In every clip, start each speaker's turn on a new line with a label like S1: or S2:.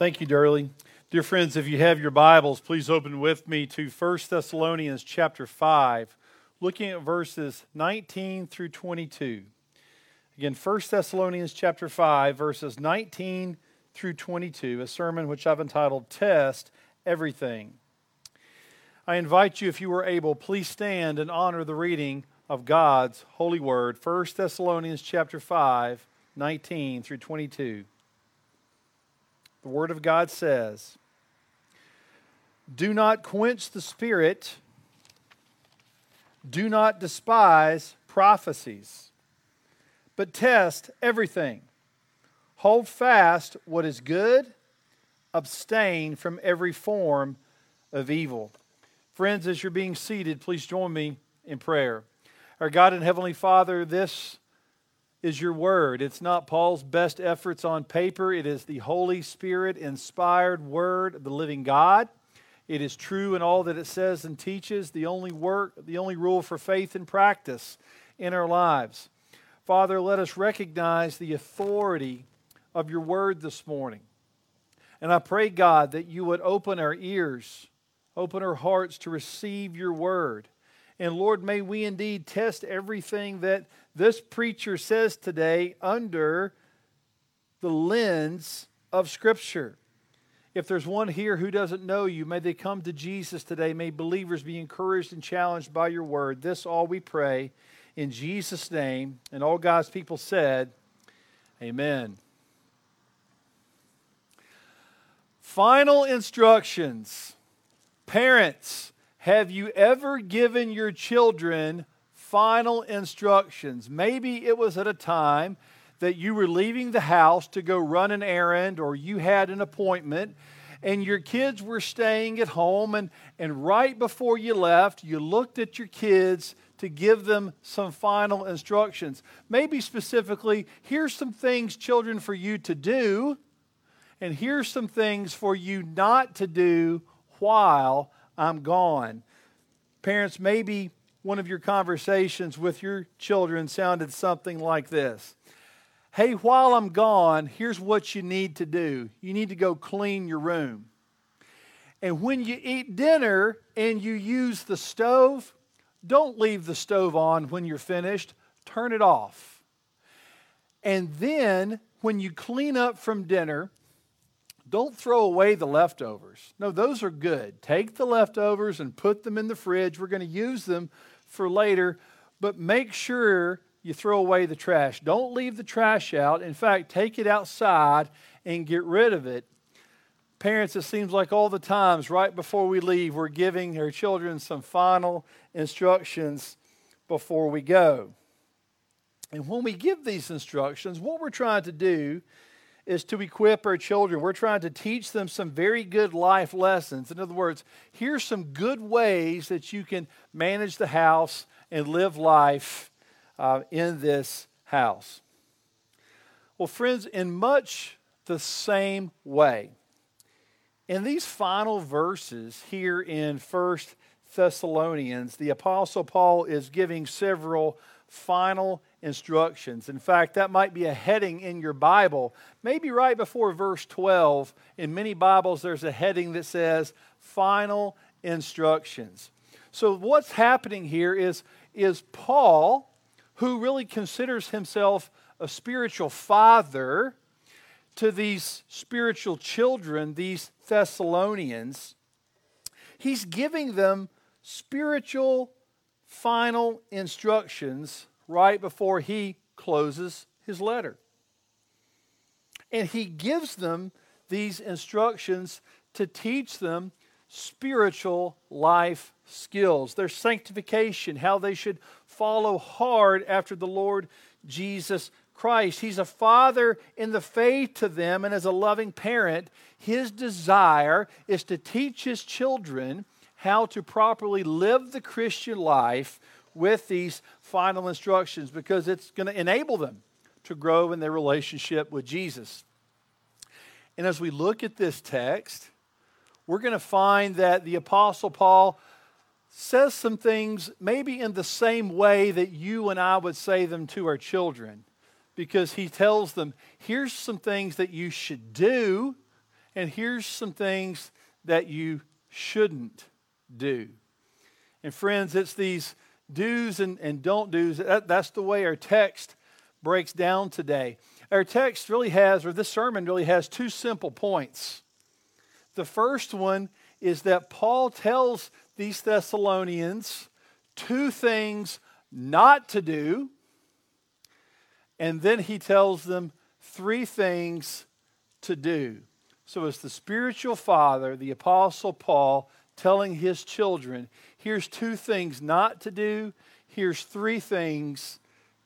S1: Thank you, Durley. Dear friends, if you have your Bibles, please open with me to 1 Thessalonians chapter 5, looking at verses 19 through 22. Again, 1 Thessalonians chapter 5, verses 19 through 22, a sermon which I've entitled Test Everything. I invite you, if you are able, please stand and honor the reading of God's holy word, 1 Thessalonians chapter 5, 19 through 22. The Word of God says, Do not quench the Spirit, do not despise prophecies, but test everything. Hold fast what is good, abstain from every form of evil. Friends, as you're being seated, please join me in prayer. Our God and Heavenly Father, this is your word. It's not Paul's best efforts on paper, it is the Holy Spirit inspired word of the living God. It is true in all that it says and teaches, the only work, the only rule for faith and practice in our lives. Father, let us recognize the authority of your word this morning. And I pray, God, that you would open our ears, open our hearts to receive your word. And Lord, may we indeed test everything that this preacher says today under the lens of Scripture. If there's one here who doesn't know you, may they come to Jesus today. May believers be encouraged and challenged by your word. This all we pray in Jesus' name. And all God's people said, Amen. Final instructions. Parents, have you ever given your children final instructions? Maybe it was at a time that you were leaving the house to go run an errand or you had an appointment and your kids were staying at home and, and right before you left you looked at your kids to give them some final instructions maybe specifically here's some things children for you to do and here's some things for you not to do while I'm gone. Parents, maybe one of your conversations with your children sounded something like this Hey, while I'm gone, here's what you need to do you need to go clean your room. And when you eat dinner and you use the stove, don't leave the stove on when you're finished, turn it off. And then when you clean up from dinner, don't throw away the leftovers. No, those are good. Take the leftovers and put them in the fridge. We're going to use them for later, but make sure you throw away the trash. Don't leave the trash out. In fact, take it outside and get rid of it. Parents, it seems like all the times right before we leave, we're giving our children some final instructions before we go. And when we give these instructions, what we're trying to do is to equip our children. We're trying to teach them some very good life lessons. In other words, here's some good ways that you can manage the house and live life uh, in this house. Well, friends, in much the same way, in these final verses here in First Thessalonians, the Apostle Paul is giving several final instructions. In fact, that might be a heading in your Bible. Maybe right before verse 12, in many Bibles, there's a heading that says final instructions. So, what's happening here is, is Paul, who really considers himself a spiritual father to these spiritual children, these Thessalonians, he's giving them spiritual final instructions right before he closes his letter. And he gives them these instructions to teach them spiritual life skills, their sanctification, how they should follow hard after the Lord Jesus Christ. He's a father in the faith to them, and as a loving parent, his desire is to teach his children how to properly live the Christian life with these final instructions because it's going to enable them to grow in their relationship with Jesus. And as we look at this text, we're going to find that the Apostle Paul says some things maybe in the same way that you and I would say them to our children because he tells them, here's some things that you should do, and here's some things that you shouldn't do. And friends, it's these do's and, and don't do's. That, that's the way our text breaks down today. Our text really has, or this sermon really has, two simple points. The first one is that Paul tells these Thessalonians two things not to do, and then he tells them three things to do. So, as the spiritual father, the Apostle Paul, telling his children, here's two things not to do, here's three things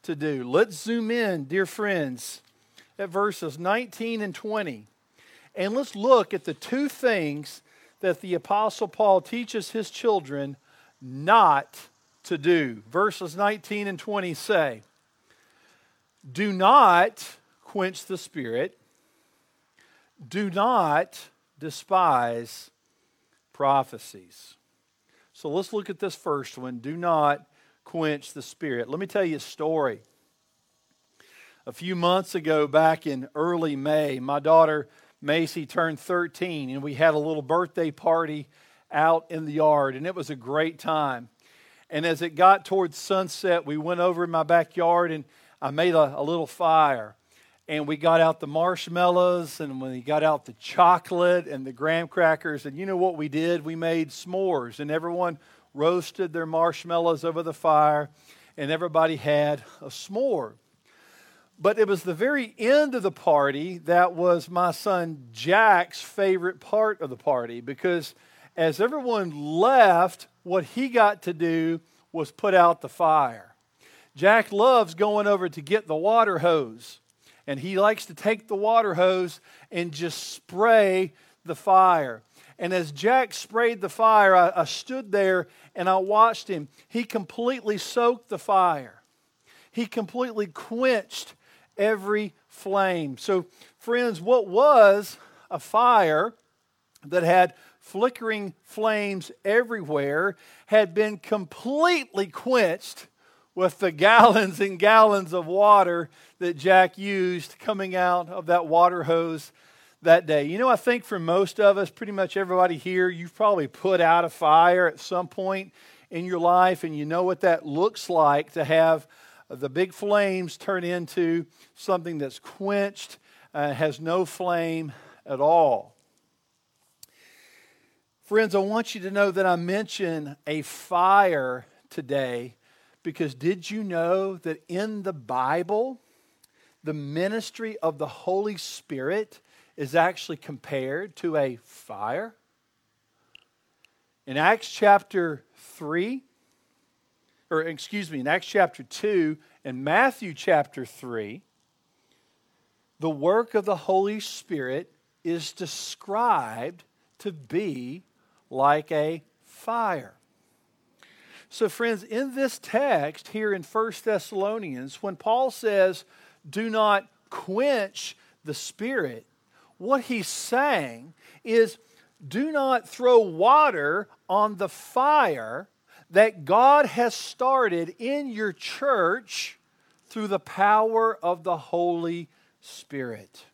S1: to do. Let's zoom in, dear friends, at verses 19 and 20. And let's look at the two things that the Apostle Paul teaches his children not to do. Verses 19 and 20 say, Do not quench the Spirit do not despise prophecies. So let's look at this first one. Do not quench the spirit. Let me tell you a story. A few months ago, back in early May, my daughter Macy turned 13, and we had a little birthday party out in the yard, and it was a great time. And as it got towards sunset, we went over in my backyard and I made a, a little fire and we got out the marshmallows and when we got out the chocolate and the graham crackers and you know what we did? We made s'mores and everyone roasted their marshmallows over the fire and everybody had a s'more. But it was the very end of the party that was my son jack's favorite part of the party because as everyone left what he got to do was put out the fire. Jack loves going over to get the water hose and he likes to take the water hose and just spray the fire. And as Jack sprayed the fire, I, I, stood there and I watched him. He completely soaked the fire, he completely quenched every flame. So, friends, what was a fire that had flickering flames everywhere had been completely quenched with the gallons and gallons of water that Jack used coming out of that water hose that day. You know, I think for most of us, pretty much everybody here, you've probably put out a fire at some point in your life, and you know what that looks like to have the big flames turn into something that's quenched, uh, has no flame at all. Friends, I want you to know that I mention a fire today because did you know that in the Bible, the ministry of the Holy Spirit is actually compared to a fire? In Acts chapter 3, or excuse me, in Acts chapter 2 and Matthew chapter 3, the work of the Holy Spirit is described to be like a fire. So, friends, in this text here in 1 Thessalonians, when Paul says, do not quench the Spirit, what he's saying is, do not throw water on the fire that God has started in your church through the power of the Holy Spirit.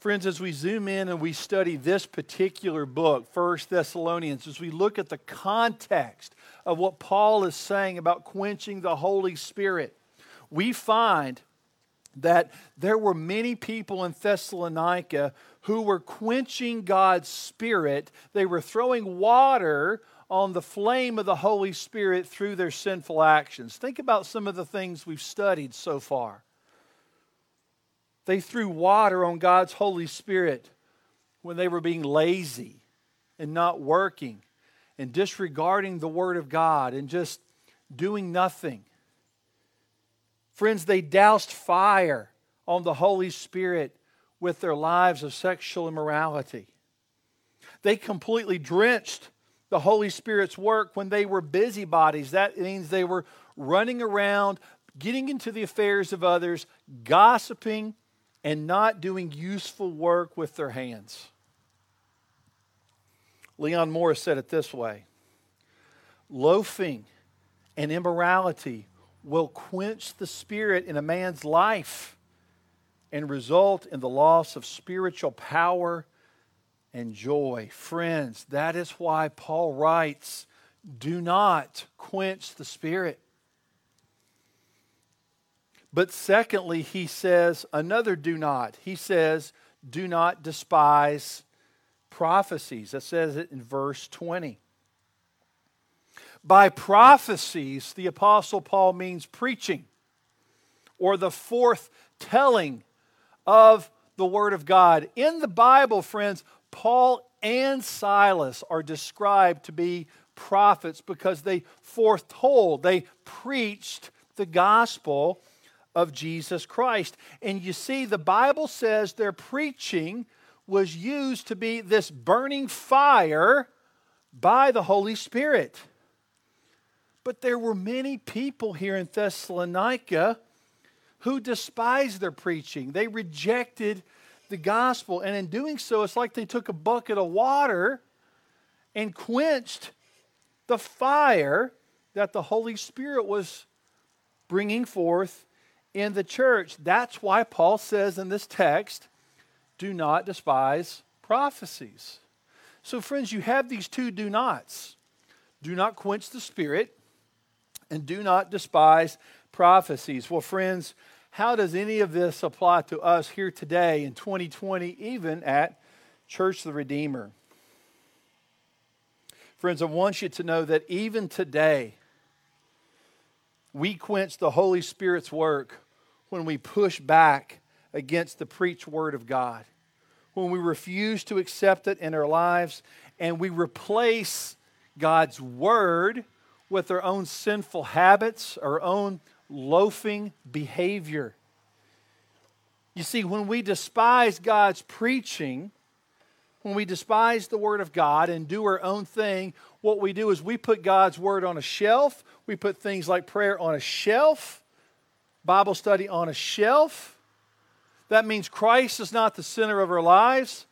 S1: Friends, as we zoom in and we study this particular book, First Thessalonians, as we look at the context of what Paul is saying about quenching the Holy Spirit, we find that there were many people in Thessalonica who were quenching God's Spirit. They were throwing water on the flame of the Holy Spirit through their sinful actions. Think about some of the things we've studied so far. They threw water on God's Holy Spirit when they were being lazy and not working and disregarding the Word of God and just doing nothing. Friends, they doused fire on the Holy Spirit with their lives of sexual immorality. They completely drenched the Holy Spirit's work when they were busybodies. That means they were running around, getting into the affairs of others, gossiping, and not doing useful work with their hands. Leon Morris said it this way Loafing and immorality will quench the spirit in a man's life and result in the loss of spiritual power and joy. Friends, that is why Paul writes do not quench the Spirit. But secondly, he says another do not. He says, do not despise prophecies. That says it in verse 20. By prophecies, the Apostle Paul means preaching or the forth telling of the Word of God. In the Bible, friends, Paul and Silas are described to be prophets because they foretold, they preached the gospel of Jesus Christ. And you see, the Bible says their preaching was used to be this burning fire by the Holy Spirit. But there were many people here in Thessalonica who despised their preaching. They rejected the gospel. And in doing so, it's like they took a bucket of water and quenched the fire that the Holy Spirit was bringing forth in the church. That's why Paul says in this text, do not despise prophecies. So, friends, you have these two do nots do not quench the spirit, and do not despise prophecies. Well, friends, how does any of this apply to us here today in 2020, even at Church the Redeemer? Friends, I want you to know that even today, we quench the Holy Spirit's work when we push back against the preached Word of God, when we refuse to accept it in our lives, and we replace God's Word with our own sinful habits, our own loafing behavior. You see, when we despise God's preaching, when we despise the Word of God and do our own thing, what we do is we put God's Word on a shelf. We put things like prayer on a shelf, Bible study on a shelf. That means Christ is not the center of our lives.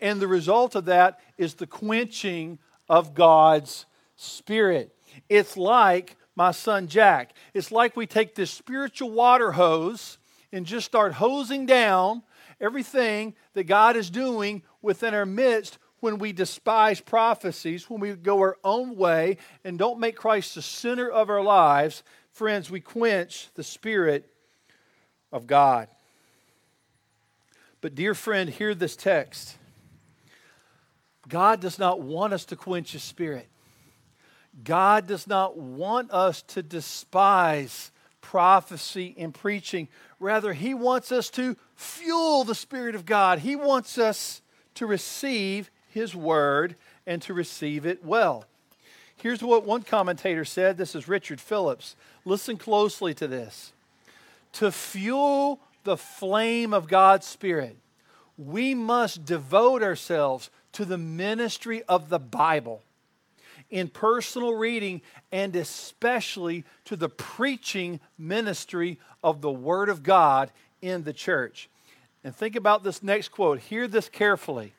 S1: And the result of that is the quenching of God's Spirit. It's like my son Jack. It's like we take this spiritual water hose and just start hosing down everything that God is doing within our midst when we despise prophecies, when we go our own way and don't make Christ the center of our lives. Friends, we quench the Spirit of God. But, dear friend, hear this text. God does not want us to quench His Spirit. God does not want us to despise prophecy and preaching. Rather, He wants us to fuel the Spirit of God. He wants us to receive His Word and to receive it well. Here's what one commentator said. This is Richard Phillips. Listen closely to this. To fuel the flame of God's Spirit, we must devote ourselves to the ministry of the Bible in personal reading and especially to the preaching ministry of the Word of God in the church. And think about this next quote. Hear this carefully.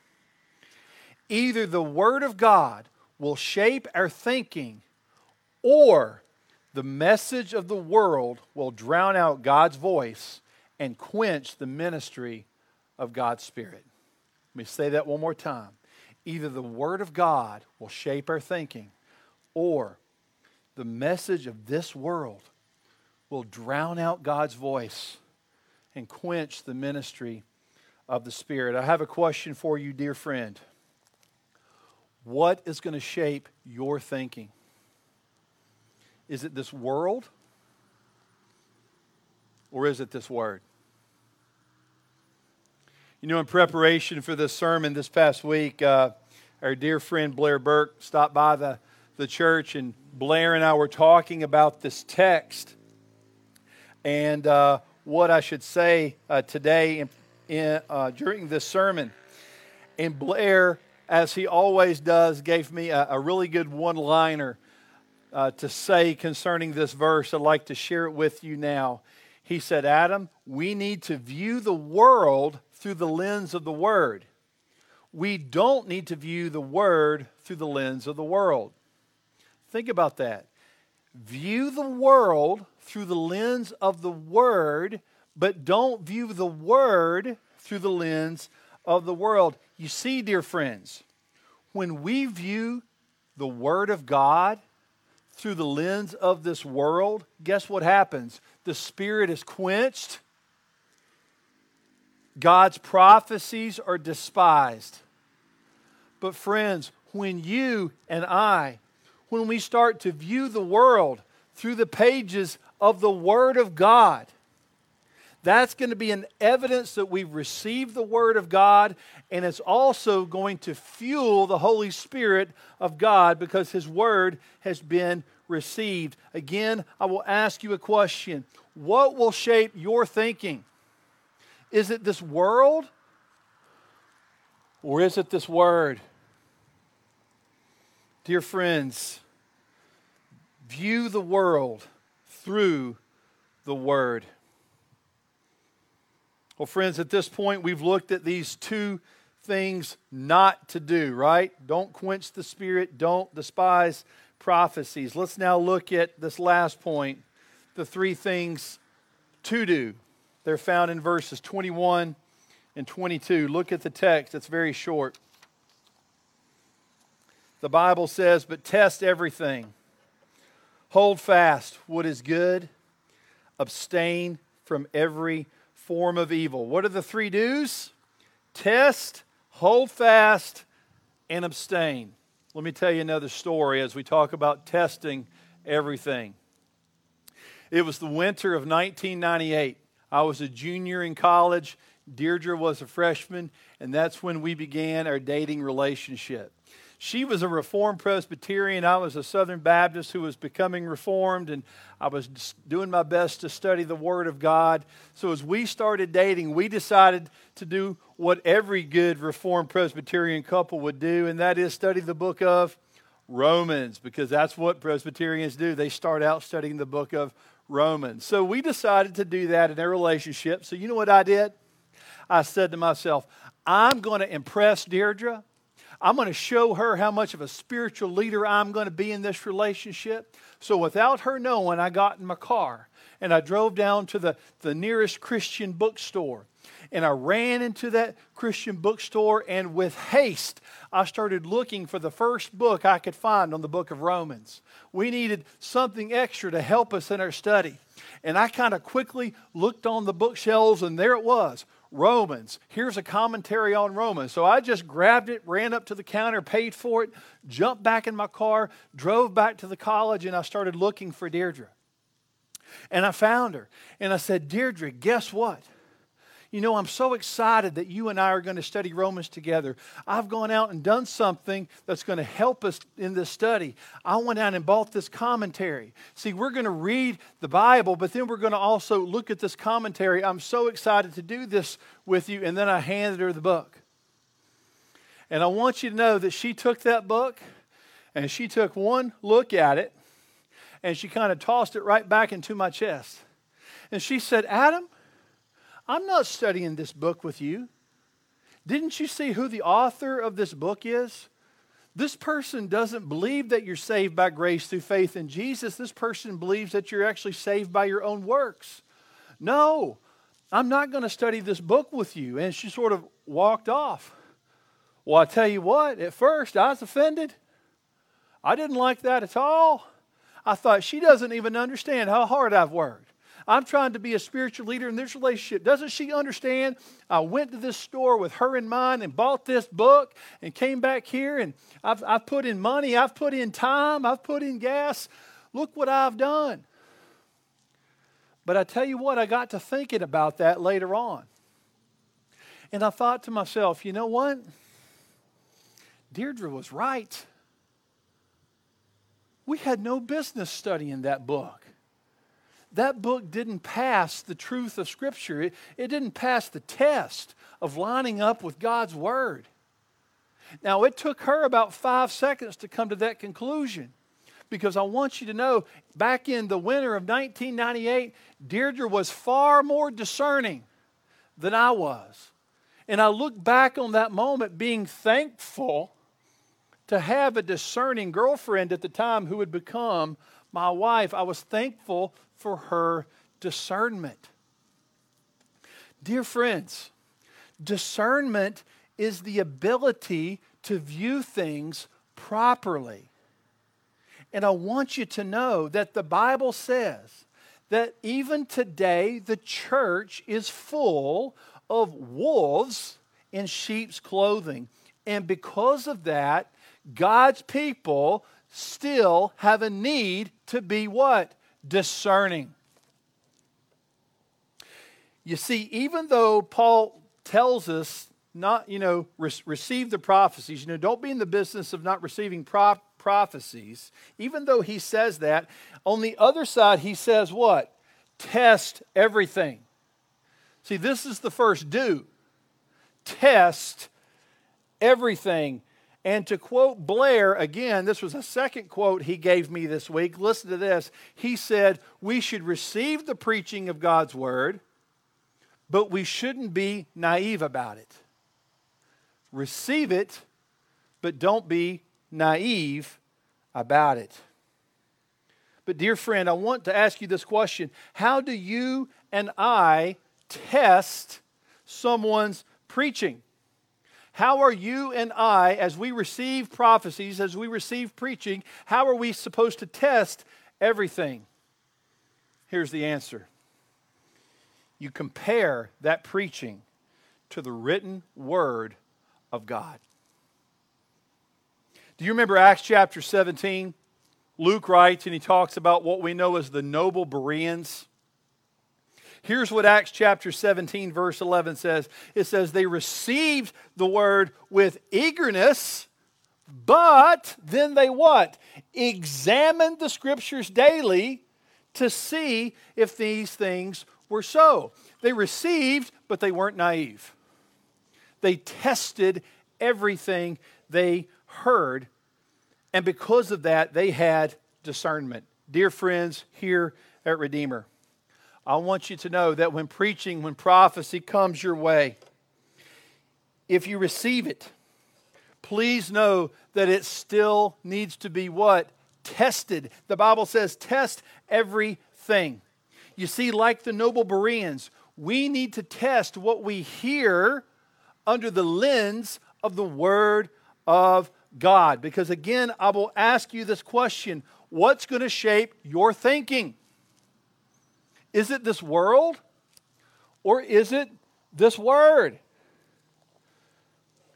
S1: Either the Word of God will shape our thinking, or the message of the world will drown out God's voice and quench the ministry of God's Spirit. Let me say that one more time. Either the Word of God will shape our thinking, or the message of this world will drown out God's voice and quench the ministry of the Spirit. I have a question for you, dear friend. What is going to shape your thinking? Is it this world? Or is it this word? You know, in preparation for this sermon this past week, uh, our dear friend Blair Burke stopped by the, the church, and Blair and I were talking about this text and uh, what I should say uh, today in, in, uh, during this sermon. And Blair, as he always does, gave me a, a really good one liner uh, to say concerning this verse. I'd like to share it with you now. He said, Adam, we need to view the world through the lens of the Word. We don't need to view the Word through the lens of the world. Think about that. View the world through the lens of the Word but don't view the Word through the lens of the world. You see, dear friends, when we view the Word of God through the lens of this world, guess what happens? The Spirit is quenched, God's prophecies are despised. But, friends, when you and I, when we start to view the world through the pages of the Word of God, that's going to be an evidence that we've received the Word of God, and it's also going to fuel the Holy Spirit of God because His Word has been received. Again, I will ask you a question What will shape your thinking? Is it this world, or is it this Word? Dear friends, view the world through the Word. Well, friends, at this point, we've looked at these two things not to do, right? Don't quench the spirit, don't despise prophecies. Let's now look at this last point the three things to do. They're found in verses 21 and 22. Look at the text, it's very short. The Bible says, But test everything, hold fast what is good, abstain from every form of evil. What are the three do's? Test, hold fast, and abstain. Let me tell you another story as we talk about testing everything. It was the winter of 1998. I was a junior in college. Deirdre was a freshman, and that's when we began our dating relationship. She was a Reformed Presbyterian. I was a Southern Baptist who was becoming Reformed, and I was doing my best to study the Word of God. So, as we started dating, we decided to do what every good Reformed Presbyterian couple would do, and that is study the book of Romans, because that's what Presbyterians do. They start out studying the book of Romans. So, we decided to do that in our relationship. So, you know what I did? I said to myself, I'm going to impress Deirdre. I'm going to show her how much of a spiritual leader I'm going to be in this relationship. So without her knowing, I got in my car and I drove down to the, the nearest Christian bookstore. And I ran into that Christian bookstore, and with haste, I started looking for the first book I could find on the book of Romans. We needed something extra to help us in our study. And I kind of quickly looked on the bookshelves, and there it was Romans. Here's a commentary on Romans. So I just grabbed it, ran up to the counter, paid for it, jumped back in my car, drove back to the college, and I started looking for Deirdre. And I found her. And I said, Deirdre, guess what? You know, I'm so excited that you and I are going to study Romans together. I've gone out and done something that's going to help us in this study. I went out and bought this commentary. See, we're going to read the Bible, but then we're going to also look at this commentary. I'm so excited to do this with you. And then I handed her the book. And I want you to know that she took that book and she took one look at it and she kind of tossed it right back into my chest. And she said, Adam, I'm not studying this book with you. Didn't you see who the author of this book is? This person doesn't believe that you're saved by grace through faith in Jesus. This person believes that you're actually saved by your own works. No, I'm not going to study this book with you. And she sort of walked off. Well, I tell you what, at first I was offended. I didn't like that at all. I thought she doesn't even understand how hard I've worked. I'm trying to be a spiritual leader in this relationship. Doesn't she understand? I went to this store with her in mind and bought this book and came back here and I've, I've put in money, I've put in time, I've put in gas. Look what I've done. But I tell you what, I got to thinking about that later on. And I thought to myself, you know what? Deirdre was right. We had no business studying that book that book didn't pass the truth of Scripture. It, it didn't pass the test of lining up with God's Word. Now, it took her about five seconds to come to that conclusion because I want you to know back in the winter of 1998, Deirdre was far more discerning than I was. And I look back on that moment being thankful to have a discerning girlfriend at the time who would become my wife. I was thankful for her discernment. Dear friends, discernment is the ability to view things properly. And I want you to know that the Bible says that even today the church is full of wolves in sheep's clothing. And because of that, God's people still have a need to be what? Discerning. You see, even though Paul tells us not, you know, re- receive the prophecies, you know, don't be in the business of not receiving pro- prophecies, even though he says that, on the other side, he says what? Test everything. See, this is the first do. Test everything. And to quote Blair, again, this was a second quote he gave me this week. Listen to this. He said, We should receive the preaching of God's word, but we shouldn't be naive about it. Receive it, but don't be naive about it. But, dear friend, I want to ask you this question How do you and I test someone's preaching? How are you and I, as we receive prophecies, as we receive preaching, how are we supposed to test everything? Here's the answer you compare that preaching to the written word of God. Do you remember Acts chapter 17? Luke writes and he talks about what we know as the noble Bereans. Here's what Acts chapter 17, verse 11 says it says, They received the word with eagerness, but then they what? Examined the scriptures daily to see if these things were so. They received, but they weren't naive. They tested everything they heard, and because of that, they had discernment. Dear friends, here at Redeemer, I want you to know that when preaching, when prophecy comes your way, if you receive it, please know that it still needs to be what? Tested. The Bible says, test everything. You see, like the noble Bereans, we need to test what we hear under the lens of the Word of God. Because again, I will ask you this question what's going to shape your thinking? Is it this world or is it this word?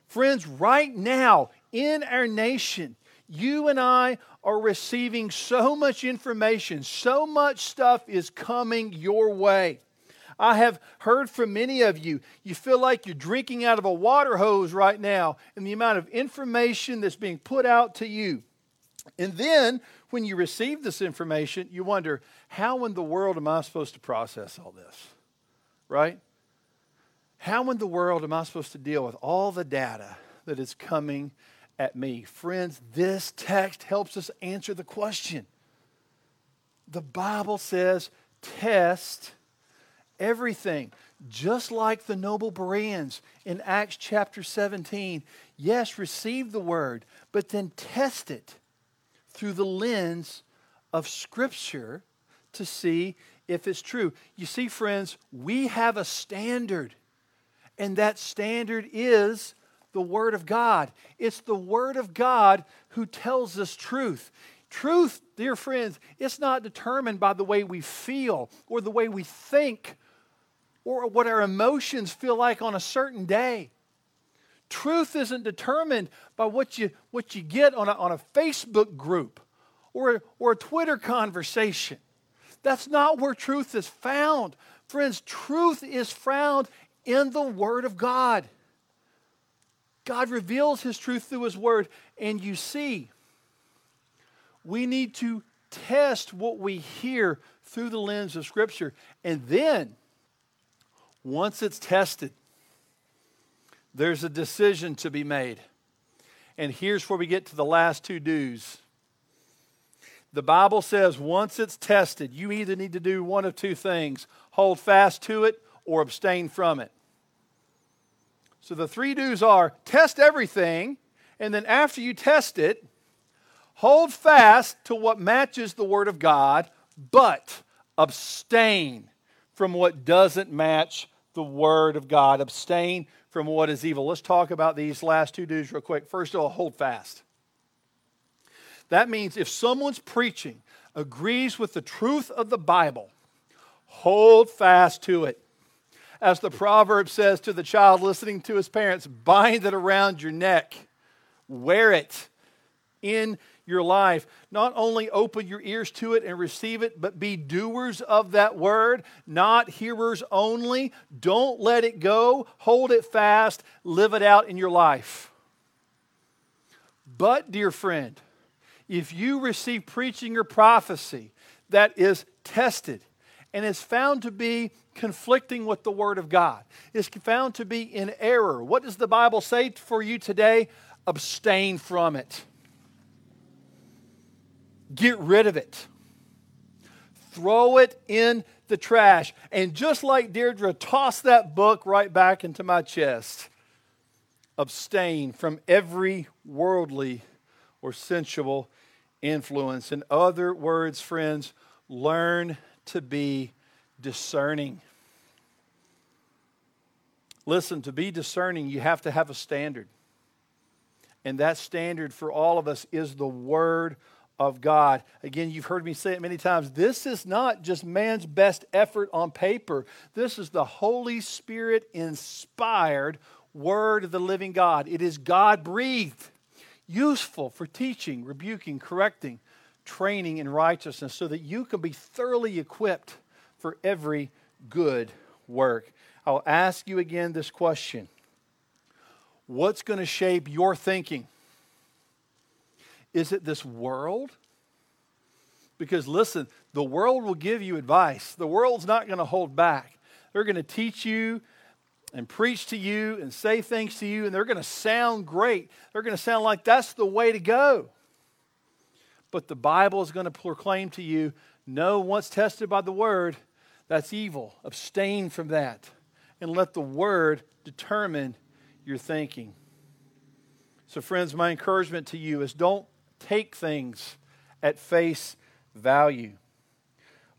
S1: Friends, right now in our nation, you and I are receiving so much information, so much stuff is coming your way. I have heard from many of you, you feel like you're drinking out of a water hose right now in the amount of information that's being put out to you. And then when you receive this information, you wonder, how in the world am I supposed to process all this? Right? How in the world am I supposed to deal with all the data that is coming at me? Friends, this text helps us answer the question. The Bible says, test everything, just like the noble Bereans in Acts chapter 17. Yes, receive the word, but then test it through the lens of Scripture to see if it's true. You see, friends, we have a standard, and that standard is the Word of God. It's the Word of God who tells us truth. Truth, dear friends, it's not determined by the way we feel or the way we think or what our emotions feel like on a certain day. Truth isn't determined by what you, what you get on a, on a Facebook group or, or a Twitter conversation. That's not where truth is found. Friends, truth is found in the Word of God. God reveals His truth through His Word, and you see, we need to test what we hear through the lens of Scripture. And then, once it's tested, there's a decision to be made. And here's where we get to the last two do's. The Bible says once it's tested, you either need to do one of two things hold fast to it or abstain from it. So the three do's are test everything, and then after you test it, hold fast to what matches the Word of God, but abstain from what doesn't match the Word of God. Abstain from what is evil. Let's talk about these last two dudes real quick. First of all, hold fast. That means if someone's preaching agrees with the truth of the Bible, hold fast to it. As the proverb says to the child listening to his parents, bind it around your neck, wear it in your life. Not only open your ears to it and receive it, but be doers of that word, not hearers only. Don't let it go. Hold it fast. Live it out in your life. But, dear friend, if you receive preaching or prophecy that is tested and is found to be conflicting with the Word of God, is found to be in error, what does the Bible say for you today? Abstain from it. Get rid of it. Throw it in the trash. And just like Deirdre, toss that book right back into my chest. Abstain from every worldly or sensual influence. In other words, friends, learn to be discerning. Listen, to be discerning, you have to have a standard. And that standard for all of us is the Word of God. Again, you've heard me say it many times. This is not just man's best effort on paper, this is the Holy Spirit inspired Word of the living God. It is God breathed, useful for teaching, rebuking, correcting, training in righteousness, so that you can be thoroughly equipped for every good work. I'll ask you again this question What's going to shape your thinking? Is it this world? Because listen, the world will give you advice. The world's not going to hold back. They're going to teach you and preach to you and say things to you, and they're going to sound great. They're going to sound like that's the way to go. But the Bible is going to proclaim to you no, once tested by the Word, that's evil. Abstain from that and let the Word determine your thinking. So, friends, my encouragement to you is don't take things at face value.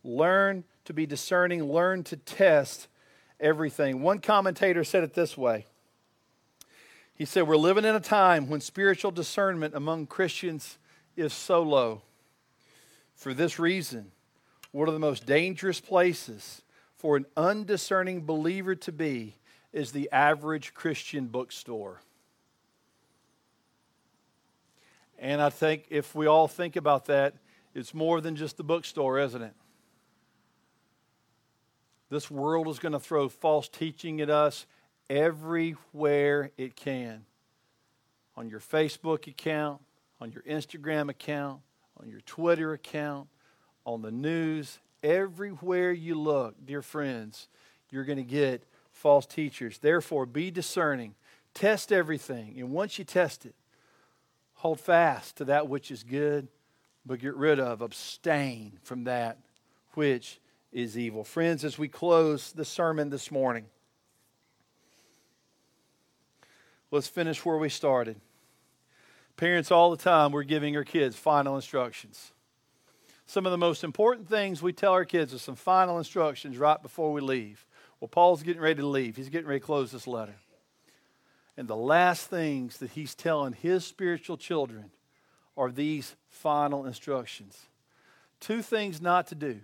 S1: Learn to be discerning, learn to test everything. One commentator said it this way He said, We're living in a time when spiritual discernment among Christians is so low. For this reason, one of the most dangerous places for an undiscerning believer to be is the average Christian bookstore. And I think if we all think about that, it's more than just the bookstore, isn't it? This world is going to throw false teaching at us everywhere it can. On your Facebook account, on your Instagram account, on your Twitter account, on the news, everywhere you look, dear friends, you're going to get false teachers. Therefore, be discerning. Test everything. And once you test it, Hold fast to that which is good, but get rid of, abstain from that which is evil. Friends, as we close the sermon this morning, let's finish where we started. Parents, all the time, we're giving our kids final instructions. Some of the most important things we tell our kids are some final instructions right before we leave. Well, Paul's getting ready to leave. He's getting ready to close this letter. And the last things that he's telling his spiritual children are these final instructions. Two things not to do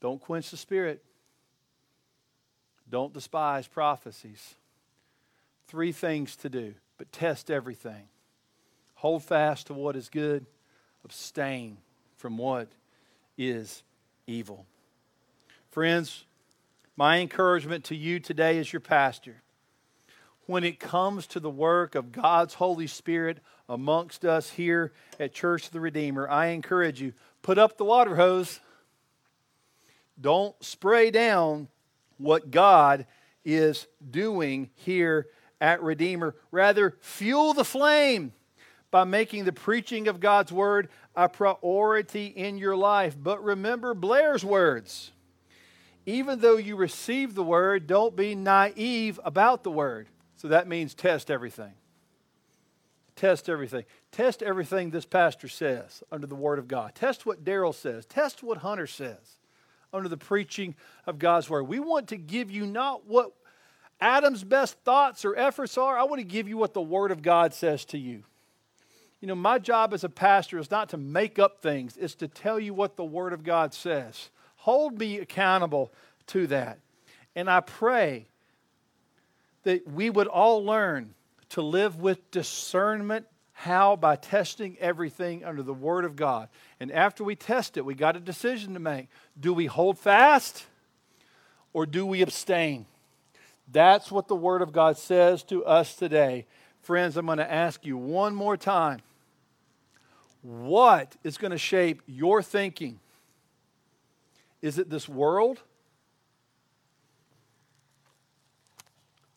S1: don't quench the spirit, don't despise prophecies. Three things to do, but test everything. Hold fast to what is good, abstain from what is evil. Friends, my encouragement to you today as your pastor when it comes to the work of God's Holy Spirit amongst us here at Church of the Redeemer, I encourage you put up the water hose. Don't spray down what God is doing here at Redeemer. Rather, fuel the flame by making the preaching of God's Word a priority in your life. But remember Blair's words. Even though you receive the Word, don't be naive about the Word. So that means test everything. Test everything. Test everything this pastor says under the Word of God. Test what Daryl says. Test what Hunter says under the preaching of God's word. We want to give you not what Adam's best thoughts or efforts are. I want to give you what the word of God says to you. You know, my job as a pastor is not to make up things, it's to tell you what the word of God says. Hold me accountable to that. And I pray that we would all learn to live with discernment. How? By testing everything under the Word of God. And after we test it, we got a decision to make. Do we hold fast or do we abstain? That's what the Word of God says to us today. Friends, I'm going to ask you one more time what is going to shape your thinking? Is it this world?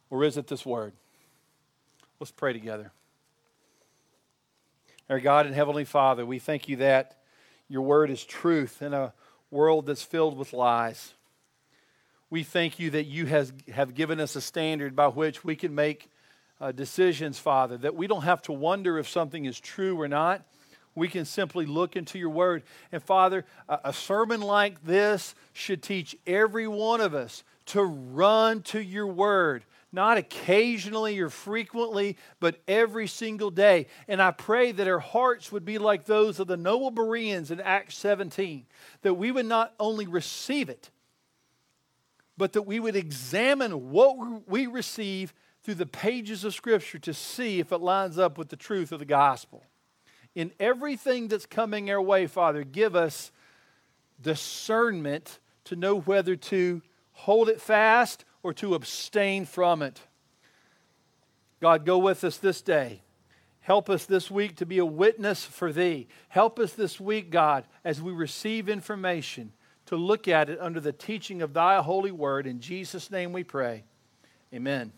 S1: Or is it this word? Let's pray together. Our God and Heavenly Father, we thank you that your word is truth in a world that's filled with lies. We thank you that you has, have given us a standard by which we can make uh, decisions, Father, that we don't have to wonder if something is true or not. We can simply look into your word. And Father, a, a sermon like this should teach every one of us to run to your word not occasionally or frequently, but every single day. And I pray that our hearts would be like those of the noble Bereans in Acts 17, that we would not only receive it, but that we would examine what we receive through the pages of Scripture to see if it lines up with the truth of the gospel. In everything that's coming our way, Father, give us discernment to know whether to hold it fast or to abstain from it. God, go with us this day. Help us this week to be a witness for Thee. Help us this week, God, as we receive information, to look at it under the teaching of Thy holy word. In Jesus' name we pray. Amen.